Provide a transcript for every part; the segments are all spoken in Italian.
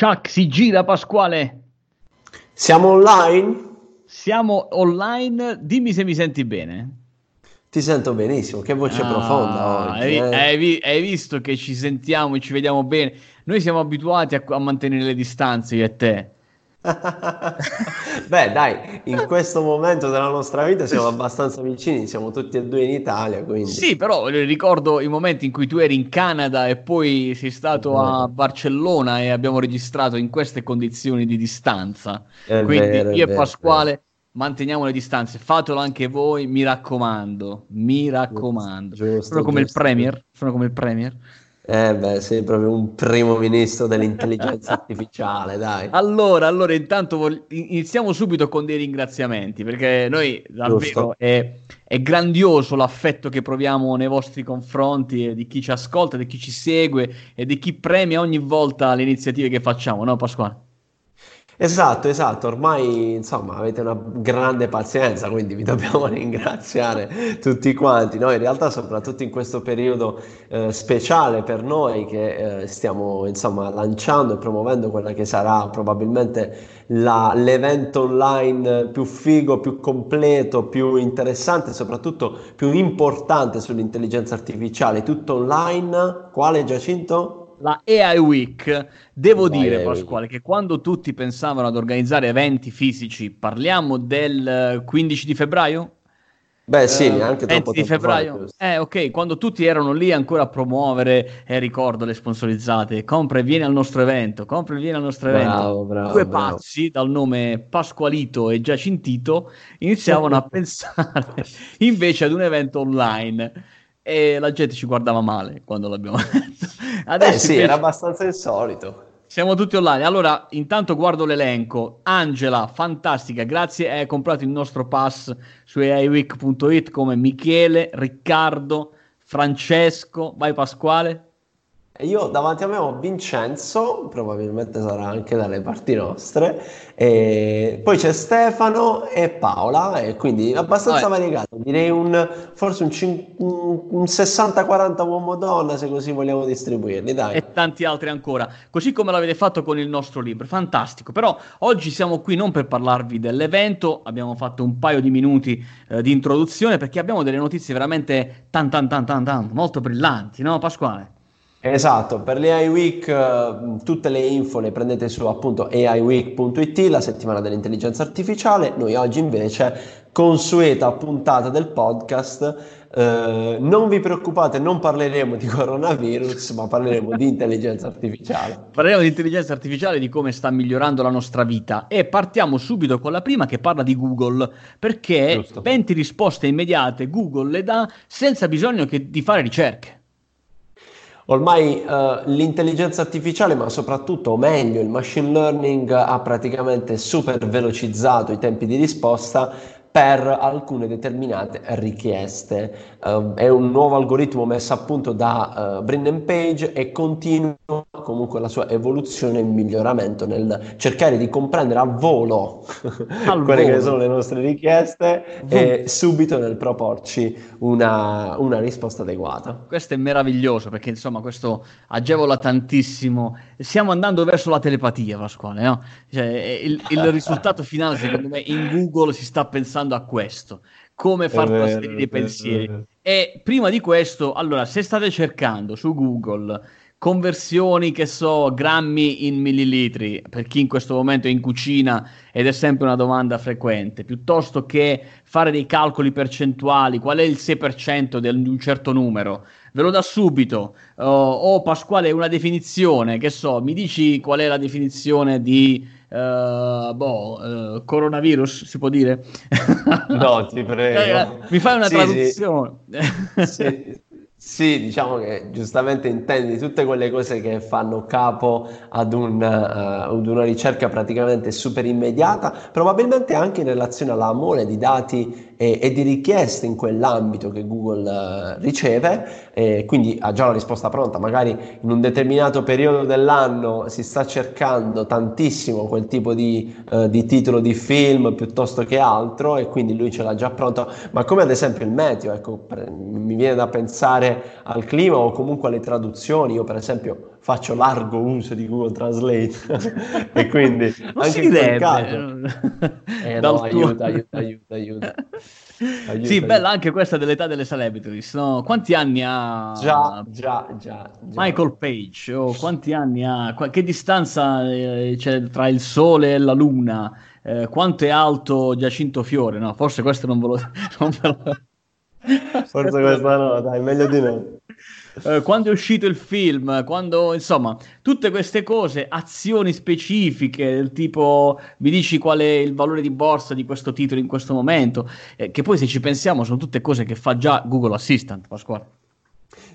Chuck, si gira Pasquale. Siamo online? Siamo online, dimmi se mi senti bene. Ti sento benissimo, che voce ah, profonda oggi. Hai, eh? hai, visto che ci sentiamo e ci vediamo bene? Noi siamo abituati a, a mantenere le distanze, io e te. Beh, dai, in questo momento della nostra vita siamo abbastanza vicini, siamo tutti e due in Italia, quindi. Sì, però ricordo i momenti in cui tu eri in Canada e poi sei stato a Barcellona e abbiamo registrato in queste condizioni di distanza. È quindi vero, io e Pasquale manteniamo le distanze, fatelo anche voi, mi raccomando, mi raccomando. Giusto, sono come giusto. il Premier, sono come il Premier. Eh beh, sei proprio un primo ministro dell'intelligenza artificiale, dai. Allora, allora intanto vol- iniziamo subito con dei ringraziamenti, perché noi davvero è, è, grandioso l'affetto che proviamo nei vostri confronti, di chi ci ascolta, di chi ci segue e di chi premia ogni volta le iniziative che facciamo, no Pasquale? Esatto, esatto, ormai insomma avete una grande pazienza, quindi vi dobbiamo ringraziare tutti quanti. Noi in realtà soprattutto in questo periodo eh, speciale per noi che eh, stiamo insomma lanciando e promuovendo quella che sarà probabilmente la, l'evento online più figo, più completo, più interessante, soprattutto più importante sull'intelligenza artificiale, tutto online. Quale Giacinto? La AI Week. Devo la dire, AI Pasquale, Week. che quando tutti pensavano ad organizzare eventi fisici, parliamo del 15 di febbraio? Beh, sì, uh, neanche troppo di febbraio. eh, ok, quando tutti erano lì ancora a promuovere, eh, ricordo le sponsorizzate, compra e vieni al nostro evento, compra e vieni al nostro evento. Bravo, bravo, Due bravo. pazzi dal nome Pasqualito e Giacintito iniziavano a pensare invece ad un evento online e la gente ci guardava male quando l'abbiamo detto. Adesso eh sì, invece... era abbastanza insolito. Siamo tutti online. Allora, intanto guardo l'elenco. Angela, fantastica, grazie. Hai comprato il nostro pass su aiweek.it come Michele, Riccardo, Francesco. Vai Pasquale. Io davanti a me ho Vincenzo, probabilmente sarà anche dalle parti nostre, e poi c'è Stefano e Paola, e quindi abbastanza Vabbè. variegato, direi un, forse un, cin- un 60-40 uomo-donna se così vogliamo distribuirli, dai. E tanti altri ancora, così come l'avete fatto con il nostro libro, fantastico, però oggi siamo qui non per parlarvi dell'evento, abbiamo fatto un paio di minuti eh, di introduzione perché abbiamo delle notizie veramente tan tan tan tan tan, molto brillanti, no Pasquale? Esatto, per le AI Week uh, tutte le info le prendete su appunto aiweek.it, la settimana dell'intelligenza artificiale. Noi oggi invece, consueta puntata del podcast, uh, non vi preoccupate, non parleremo di coronavirus, ma parleremo di intelligenza artificiale. Parleremo di intelligenza artificiale, di come sta migliorando la nostra vita e partiamo subito con la prima che parla di Google, perché Giusto. 20 risposte immediate Google le dà senza bisogno di fare ricerche. Ormai uh, l'intelligenza artificiale, ma soprattutto, o meglio, il machine learning ha praticamente super velocizzato i tempi di risposta per alcune determinate richieste. Uh, è un nuovo algoritmo messo a punto da uh, Brendan Page e continua comunque la sua evoluzione e miglioramento nel cercare di comprendere a volo quelle volo. che sono le nostre richieste e subito nel proporci una, una, risposta adeguata. Questo è meraviglioso perché insomma questo agevola tantissimo. Stiamo andando verso la telepatia, Pasquale. No? Cioè, il, il risultato finale, secondo me, in Google si sta pensando a questo come far trasferire i pensieri. E prima di questo, allora, se state cercando su Google conversioni, che so, grammi in millilitri, per chi in questo momento è in cucina ed è sempre una domanda frequente, piuttosto che fare dei calcoli percentuali, qual è il 6% di un certo numero, ve lo dà subito. Uh, oh, Pasquale, una definizione, che so, mi dici qual è la definizione di uh, boh, uh, coronavirus, si può dire? No, ti prego. mi fai una sì, traduzione? Sì. sì. Sì, diciamo che giustamente intendi tutte quelle cose che fanno capo ad, un, uh, ad, una ricerca praticamente super immediata, probabilmente anche in relazione alla mole di dati e, e di richieste in quell'ambito che Google uh, riceve, e quindi ha già la risposta pronta, magari in un determinato periodo dell'anno si sta cercando tantissimo quel tipo di, uh, di titolo di film piuttosto che altro e quindi lui ce l'ha già pronto, ma come ad esempio il meteo, ecco, pre- mi viene da pensare al clima o comunque alle traduzioni. Io per esempio faccio largo uso di Google Translate e quindi non anche si deve. caso... Eh no, aiuta, aiuta, aiuta, aiuta. Aiuta, sì, aiuta. bella anche questa dell'età delle celebrities, no? Quanti anni ha Già, già, già. Michael Page? O quanti anni ha? Che distanza eh, c'è tra il Sole e la Luna? Eh, quanto è alto Giacinto Fiore? No, forse questo non ve lo... non ve lo- Forse questa no, dai, meglio di no. Eh, quando è uscito il film, quando insomma, tutte queste cose, azioni specifiche del tipo mi dici qual è il valore di borsa di questo titolo in questo momento, eh, che poi se ci pensiamo sono tutte cose che fa già Google Assistant, Pasquale.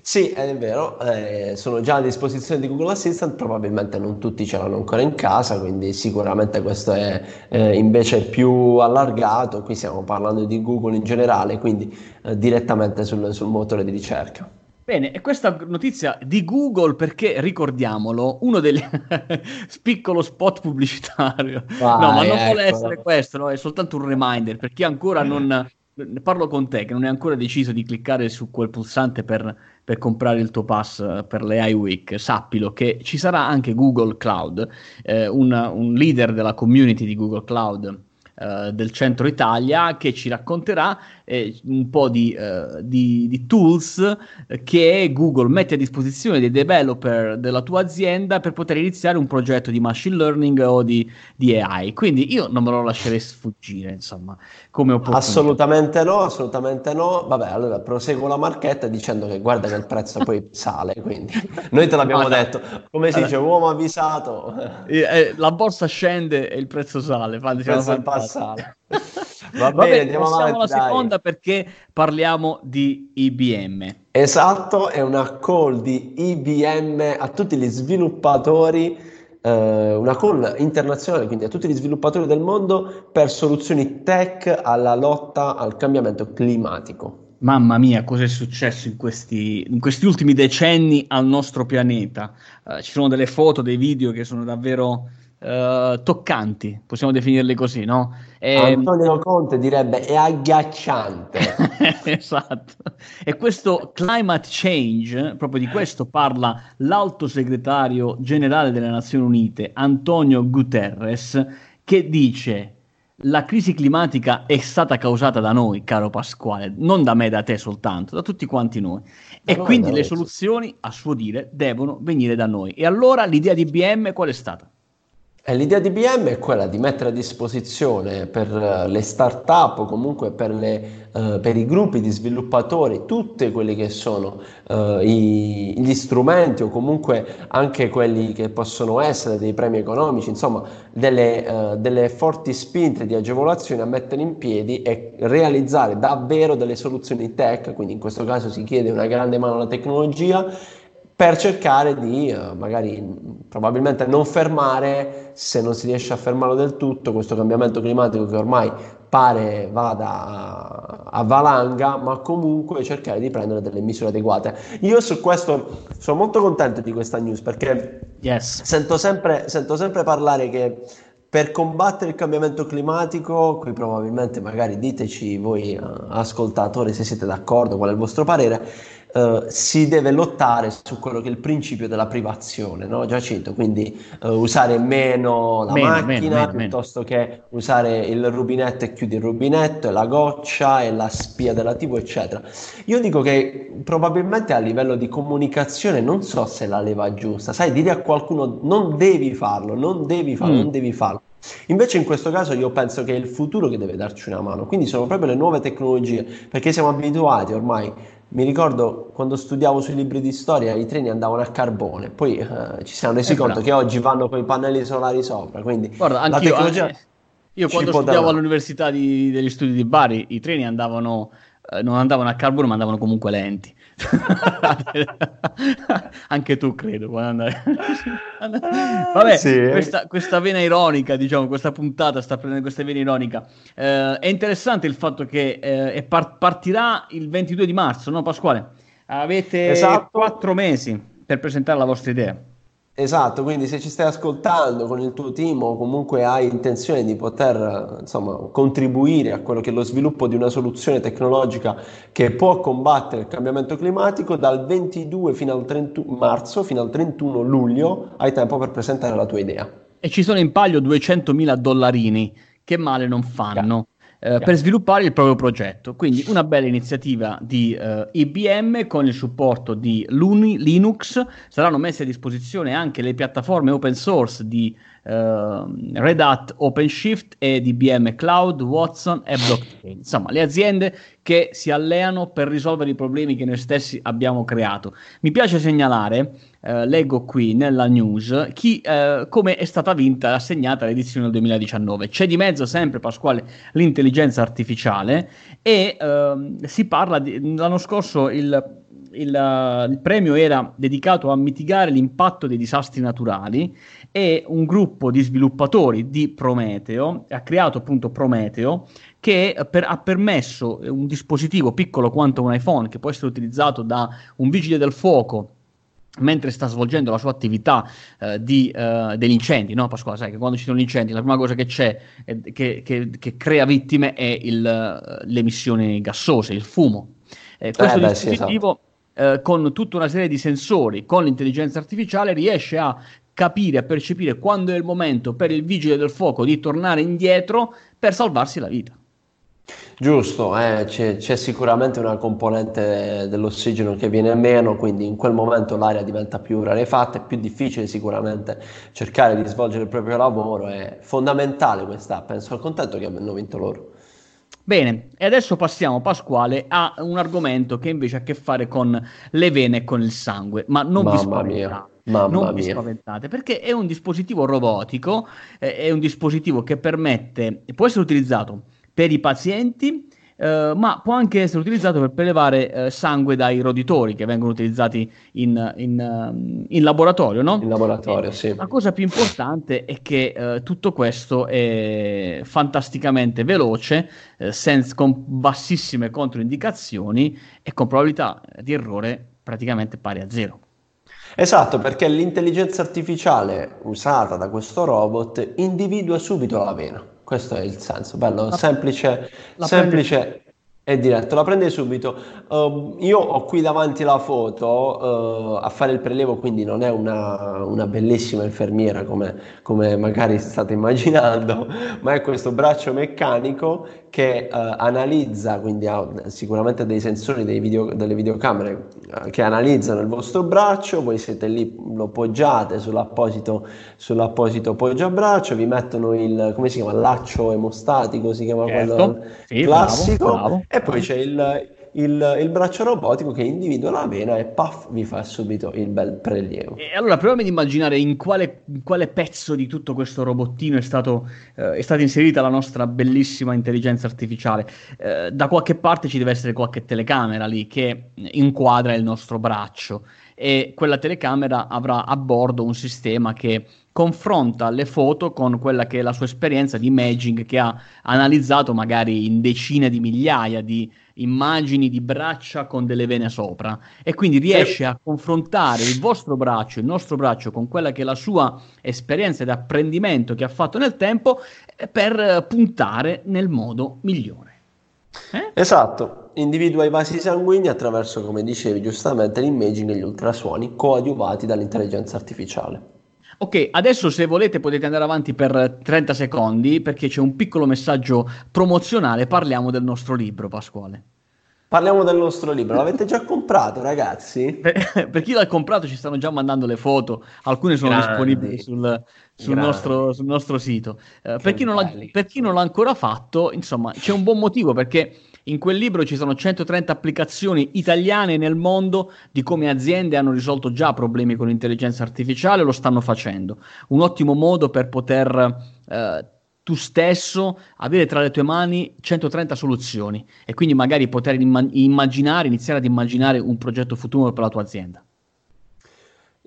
Sì, è vero, eh, sono già a disposizione di Google Assistant, probabilmente non tutti ce l'hanno ancora in casa, quindi sicuramente questo è eh, invece più allargato, qui stiamo parlando di Google in generale, quindi eh, direttamente sul, sul motore di ricerca. Bene, e questa notizia di Google perché ricordiamolo, uno degli piccolo spot pubblicitario. Vai, no, ma non vuole eccolo. essere questo, no? è soltanto un reminder per chi ancora non ne parlo con te che non è ancora deciso di cliccare su quel pulsante per, per comprare il tuo pass eh, per le iWeek, sappilo che ci sarà anche Google Cloud, eh, un, un leader della community di Google Cloud eh, del centro Italia che ci racconterà eh, un po' di, eh, di- di tools che Google mette a disposizione dei developer della tua azienda per poter iniziare un progetto di machine learning o di, di AI. Quindi io non me lo lascerei sfuggire, insomma, come opportunità. Assolutamente no, assolutamente no. Vabbè, allora proseguo la marchetta dicendo che guarda che il prezzo poi sale, quindi noi te l'abbiamo No, no. detto. Come si Allora- dice, uomo avvisato, Eh, eh, la borsa scende e il prezzo sale. Fa- fantasti. sale. Va Va bene, andiamo avanti, alla seconda perché parliamo di IBM. Esatto, è una call di IBM a tutti gli sviluppatori, eh, una call internazionale, quindi a tutti gli sviluppatori del mondo per soluzioni tech alla lotta al cambiamento climatico. Mamma mia, cosa è successo in questi, in questi ultimi decenni al nostro pianeta? Eh, ci sono delle foto, dei video che sono davvero eh, toccanti, possiamo definirli così, no? E- Antonio Conte direbbe è agghiacciante. esatto. E questo climate change, proprio di questo parla l'alto segretario generale delle Nazioni Unite, Antonio Guterres, che dice la crisi climatica è stata causata da noi, caro Pasquale, non da me e da te soltanto, da tutti quanti noi. E Da noi, quindi le soluzioni, a suo dire, devono venire da noi. E allora l'idea di IBM qual è stata? E l'idea di IBM è quella di mettere a disposizione per eh, le start-up o comunque per, le, eh, per i gruppi di sviluppatori tutti quelli che sono eh, i- gli strumenti o comunque anche quelli che possono essere dei premi economici, insomma delle, eh, delle forti spinte di agevolazione a mettere in piedi e realizzare davvero delle soluzioni tech, quindi in questo caso si chiede una grande mano alla tecnologia per cercare di eh, magari mh, probabilmente non fermare, se non si riesce a fermarlo del tutto, questo cambiamento climatico che ormai pare vada a, a valanga, ma comunque cercare di prendere delle misure adeguate. Io su questo sono molto contento di questa news perché Yes. Sento sempre, sento sempre parlare che per combattere il cambiamento climatico, qui probabilmente magari diteci voi eh, ascoltatori se siete d'accordo, qual è il vostro parere, eh, si deve lottare su quello che è il principio della privazione, no Giacinto? Quindi eh, usare meno la Meno, macchina meno, meno, meno. piuttosto che usare il rubinetto e chiudi il rubinetto, e la goccia e la spia della TV, eccetera. Io dico che probabilmente a livello di comunicazione non so se la leva giusta, sai, dire a qualcuno non devi farlo, non devi farlo, Mm. non devi farlo. Invece in questo caso io penso che è il futuro che deve darci una mano, quindi sono proprio le nuove tecnologie, perché siamo abituati ormai. Mi ricordo quando studiavo sui libri di storia i treni andavano a carbone, poi eh, ci siamo resi Eh, conto bravo. che oggi vanno con i pannelli solari sopra, quindi Guarda, la tecnologia io quando studiavo dare- all'università di- degli studi di Bari, i treni andavano, eh, non andavano a carbone, ma andavano comunque lenti. Anche tu credo. andavi- Vabbè, Sì. questa, questa vena ironica, diciamo, questa puntata sta prendendo questa vena ironica. Eh, è interessante il fatto che eh, par- partirà il 22 di marzo, no Pasquale? Avete Esatto. quattro mesi per presentare la vostra idea. Esatto, quindi se ci stai ascoltando con il tuo team o comunque hai intenzione di poter insomma, contribuire a quello che è lo sviluppo di una soluzione tecnologica che può combattere il cambiamento climatico, dal 22 fino al 31 marzo fino al 31 luglio hai tempo per presentare la tua idea. E ci sono in palio 200.000 dollarini, che male non fanno eh, per sviluppare il proprio progetto. Quindi una bella iniziativa di eh, IBM con il supporto di Luni, Linux. Saranno messe a disposizione anche le piattaforme open source di eh, Red Hat OpenShift e IBM Cloud, Watson e Blockchain. Insomma, le aziende che si alleano per risolvere i problemi che noi stessi abbiamo creato. Mi piace segnalare eh, leggo qui nella news chi, eh, come è stata vinta e assegnata l'edizione del 2019. C'è di mezzo sempre, Pasquale, l'intelligenza artificiale e eh, si parla di, l'anno scorso il, il, il, premio era dedicato a mitigare l'impatto dei disastri naturali e un gruppo di sviluppatori di Prometeo ha creato appunto Prometeo che per, ha permesso un dispositivo piccolo quanto un iPhone che può essere utilizzato da un vigile del fuoco mentre sta svolgendo la sua attività eh, di, uh, degli incendi, no Pasquale? Sai che quando ci sono gli incendi la prima cosa che c'è, eh, che, che, che, crea vittime, è il, le emissioni gassose, il fumo. Eh, questo eh, dispositivo, esatto. con tutta una serie di sensori, con l'intelligenza artificiale, riesce a capire, a percepire quando è il momento per il vigile del fuoco di tornare indietro per salvarsi la vita. Giusto, eh, c'è, c'è, sicuramente una componente dell'ossigeno che viene meno, quindi in quel momento l'aria diventa più rarefatta, è più difficile sicuramente cercare di svolgere il proprio lavoro, è fondamentale questa app, sono contento che abbiano vinto loro. Bene, e adesso passiamo, Pasquale, a un argomento che invece ha a che fare con le vene e con il sangue, ma non Mamma vi spaventate. Mamma non vi spaventate perché è un dispositivo robotico, eh, è un dispositivo che permette, può essere utilizzato per i pazienti, eh, ma può anche essere utilizzato per prelevare eh, sangue dai roditori che vengono utilizzati in, in, uh, in laboratorio. No? In laboratorio, sì. La cosa più importante è che uh, tutto questo è fantasticamente veloce, uh, senza, con bassissime controindicazioni e con probabilità di errore praticamente pari a zero. Esatto, perché l'intelligenza artificiale usata da questo robot individua subito la vena. Questo è il senso, bello, la, semplice, la semplice e diretto. La prende subito. Uh, io ho qui davanti la foto uh, a fare il prelevo, quindi non è una, una bellissima infermiera come, come, magari state immaginando, ma è questo braccio meccanico che uh, analizza, quindi ha sicuramente dei sensori dei video, delle videocamere che analizzano il vostro braccio, voi siete lì, lo poggiate sull'apposito, sull'apposito poggiabraccio, vi mettono il, come si chiama, laccio emostatico, si chiama certo. quello sì, classico. Bravo, bravo e poi c'è il, il, il, braccio robotico che individua la vena e puff vi fa subito il bel prelievo. E allora proviamo ad immaginare in quale, in quale, pezzo di tutto questo robottino è, stato, eh, è stata inserita la nostra bellissima intelligenza artificiale. Eh, da qualche parte ci deve essere qualche telecamera lì che inquadra il nostro braccio e quella telecamera avrà a bordo un sistema che confronta le foto con quella che è la sua esperienza di imaging che ha analizzato magari in decine di migliaia di immagini di braccia con delle vene sopra e quindi riesce a confrontare il vostro braccio, il nostro braccio con quella che è la sua esperienza di apprendimento che ha fatto nel tempo eh, per puntare nel modo migliore. Eh? Esatto, individua i vasi sanguigni attraverso, come dicevi giustamente, l'immagine e gli ultrasuoni coadiuvati dall'intelligenza artificiale. Ok, adesso se volete potete andare avanti per 30 secondi perché c'è un piccolo messaggio promozionale, parliamo del nostro libro, Pasquale. Parliamo del nostro libro, l'avete già comprato ragazzi? Per, per chi l'ha comprato ci stanno già mandando le foto, alcune sono grandi, disponibili sul, sul, nostro, sul, nostro, sito. Uh, per, chi per, chi non l'ha, ancora fatto, insomma, c'è un buon motivo perché in quel libro ci sono 130 applicazioni italiane nel mondo di come aziende hanno risolto già problemi con l'intelligenza artificiale, lo stanno facendo. Un ottimo modo per poter eh, tu stesso avere tra le tue mani 130 soluzioni e quindi magari poter imma- immaginare, iniziare ad immaginare un progetto futuro per la tua azienda.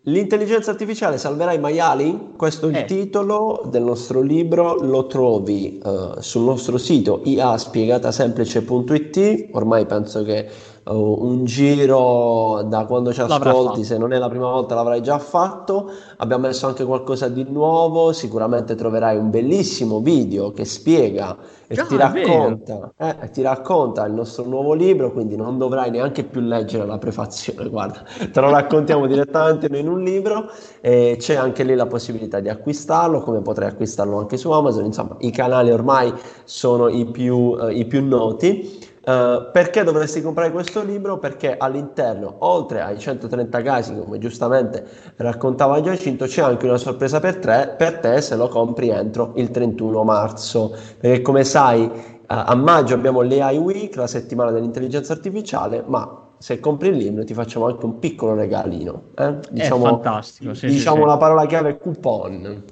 L'intelligenza artificiale salverà i maiali? Questo è il eh. titolo del nostro libro, lo trovi uh, sul nostro sito iaspiegatasemplice.it, ormai penso che un giro da quando ci ascolti, se non è la prima volta l'avrai già fatto. Abbiamo messo anche qualcosa di nuovo, sicuramente troverai un bellissimo video che spiega e già, ti, racconta, eh, ti racconta il nostro nuovo libro, quindi non dovrai neanche più leggere la prefazione, guarda, te lo raccontiamo direttamente in un libro e c'è anche lì la possibilità di acquistarlo, come potrai acquistarlo anche su Amazon, insomma i canali ormai sono i più, eh, i più noti. Uh, perché dovresti comprare questo libro? Perché all'interno, oltre ai 130 casi, come giustamente raccontava Giacinto, c'è anche una sorpresa per, tre, per te se lo compri entro il 31 marzo. Perché come sai, uh, a maggio abbiamo l'AI Week, la settimana dell'intelligenza artificiale, ma se compri il libro ti facciamo anche un piccolo regalino. Eh? Diciamo, È fantastico. Sì, diciamo sì, la parola chiave coupon.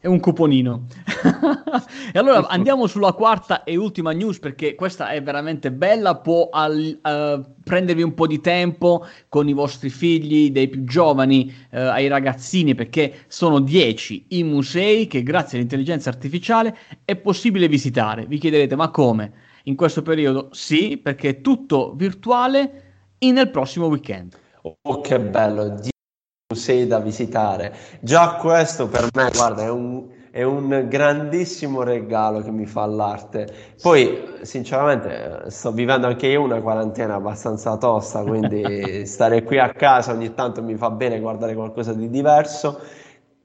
È un cuponino. e allora andiamo sulla quarta e ultima news perché questa è veramente bella, può al, uh, prendervi un po' di tempo con i vostri figli, dei più giovani, uh, ai ragazzini, perché sono 10 i musei che grazie all'intelligenza artificiale è possibile visitare. Vi chiederete ma come? In questo periodo sì, perché è tutto virtuale nel prossimo weekend. Oh, che bello! 10 musei da visitare. Già questo per me, guarda, è un, è un grandissimo regalo che mi fa l'arte. Poi, sinceramente, sto vivendo anche io una quarantena abbastanza tosta, quindi stare qui a casa ogni tanto mi fa bene guardare qualcosa di diverso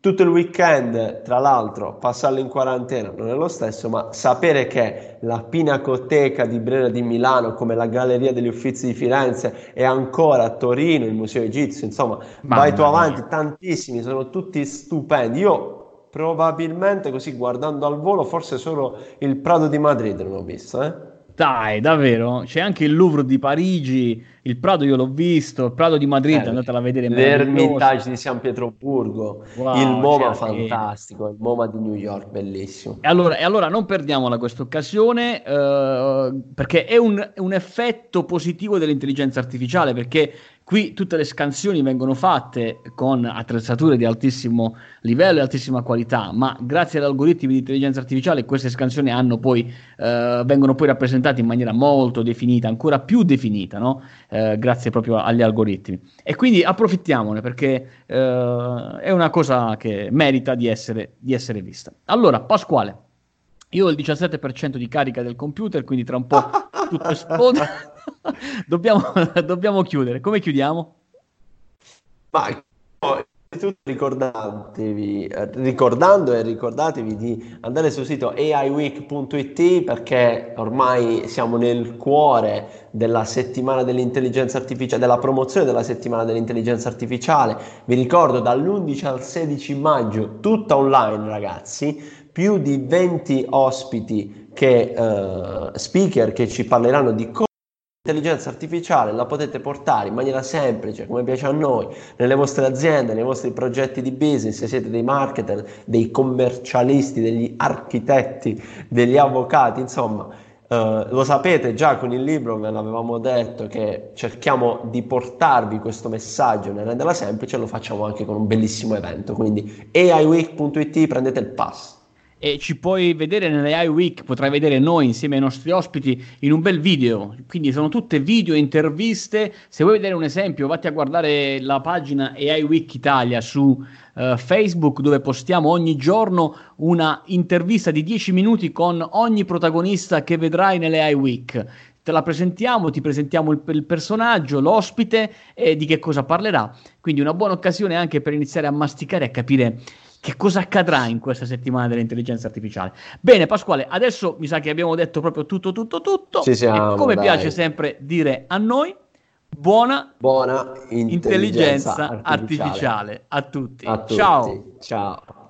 tutto il weekend, tra l'altro, passarlo in quarantena non è lo stesso, ma sapere che la Pinacoteca di Brera di Milano, come la Galleria degli Uffizi di Firenze, è ancora a Torino, il Museo Egizio, insomma, Mamma vai tu avanti, mia. tantissimi, sono tutti stupendi. Io probabilmente così guardando al volo, forse solo il Prado di Madrid non ho visto, eh? Dai, davvero? C'è anche il Louvre di Parigi, il Prado io l'ho visto, il Prado di Madrid, eh, andatela a vedere. L'Ermitage di San Pietroburgo, wow, il MoMA fantastico, il MoMA di New York, bellissimo. E allora, e allora non perdiamola questa occasione, eh, perché è un, un effetto positivo dell'intelligenza artificiale, perché Qui tutte le scansioni vengono fatte con attrezzature di altissimo livello e altissima qualità, ma grazie agli algoritmi di intelligenza artificiale queste scansioni poi, eh, vengono poi rappresentate in maniera molto definita, ancora più definita, no? eh, grazie proprio agli algoritmi. E quindi approfittiamone perché eh, è una cosa che merita di essere, di essere vista. Allora, Pasquale, io ho il 17% di carica del computer, quindi tra un po' tutto esploda. dobbiamo, dobbiamo chiudere. Come chiudiamo? Ma ricordatevi, ricordando e ricordatevi di andare sul sito aiweek.it perché ormai siamo nel cuore della settimana dell'intelligenza artificiale, della promozione della settimana dell'intelligenza artificiale. Vi ricordo dall'11 al 16 maggio, tutta online ragazzi, più di 20 ospiti che, uh, speaker che ci parleranno di come l'intelligenza artificiale la potete portare in maniera semplice, come piace a noi, nelle vostre aziende, nei vostri progetti di business, se siete dei marketer, dei commercialisti, degli architetti, degli avvocati, insomma. Uh, lo sapete già con il libro, ve l'avevamo detto che cerchiamo di portarvi questo messaggio nel renderla semplice e lo facciamo anche con un bellissimo evento. Quindi aiweek.it prendete il pass e ci puoi vedere nelle AI Week, potrai vedere noi insieme ai nostri ospiti in un bel video. Quindi sono tutte video, interviste. Se vuoi vedere un esempio, vatti a guardare la pagina AI Week Italia su uh, Facebook dove postiamo ogni giorno una intervista di 10 minuti con ogni protagonista che vedrai nelle AI Week te la presentiamo, ti presentiamo il, il, personaggio, l'ospite e di che cosa parlerà. Quindi una buona occasione anche per iniziare a masticare e a capire che cosa accadrà in questa settimana dell'intelligenza artificiale. Bene, Pasquale, adesso mi sa che abbiamo detto proprio tutto, tutto, tutto. Ci siamo, e come dai. piace sempre dire a noi, buona, buona intelligenza, intelligenza artificiale. artificiale. a tutti. A tutti. Ciao. Ciao.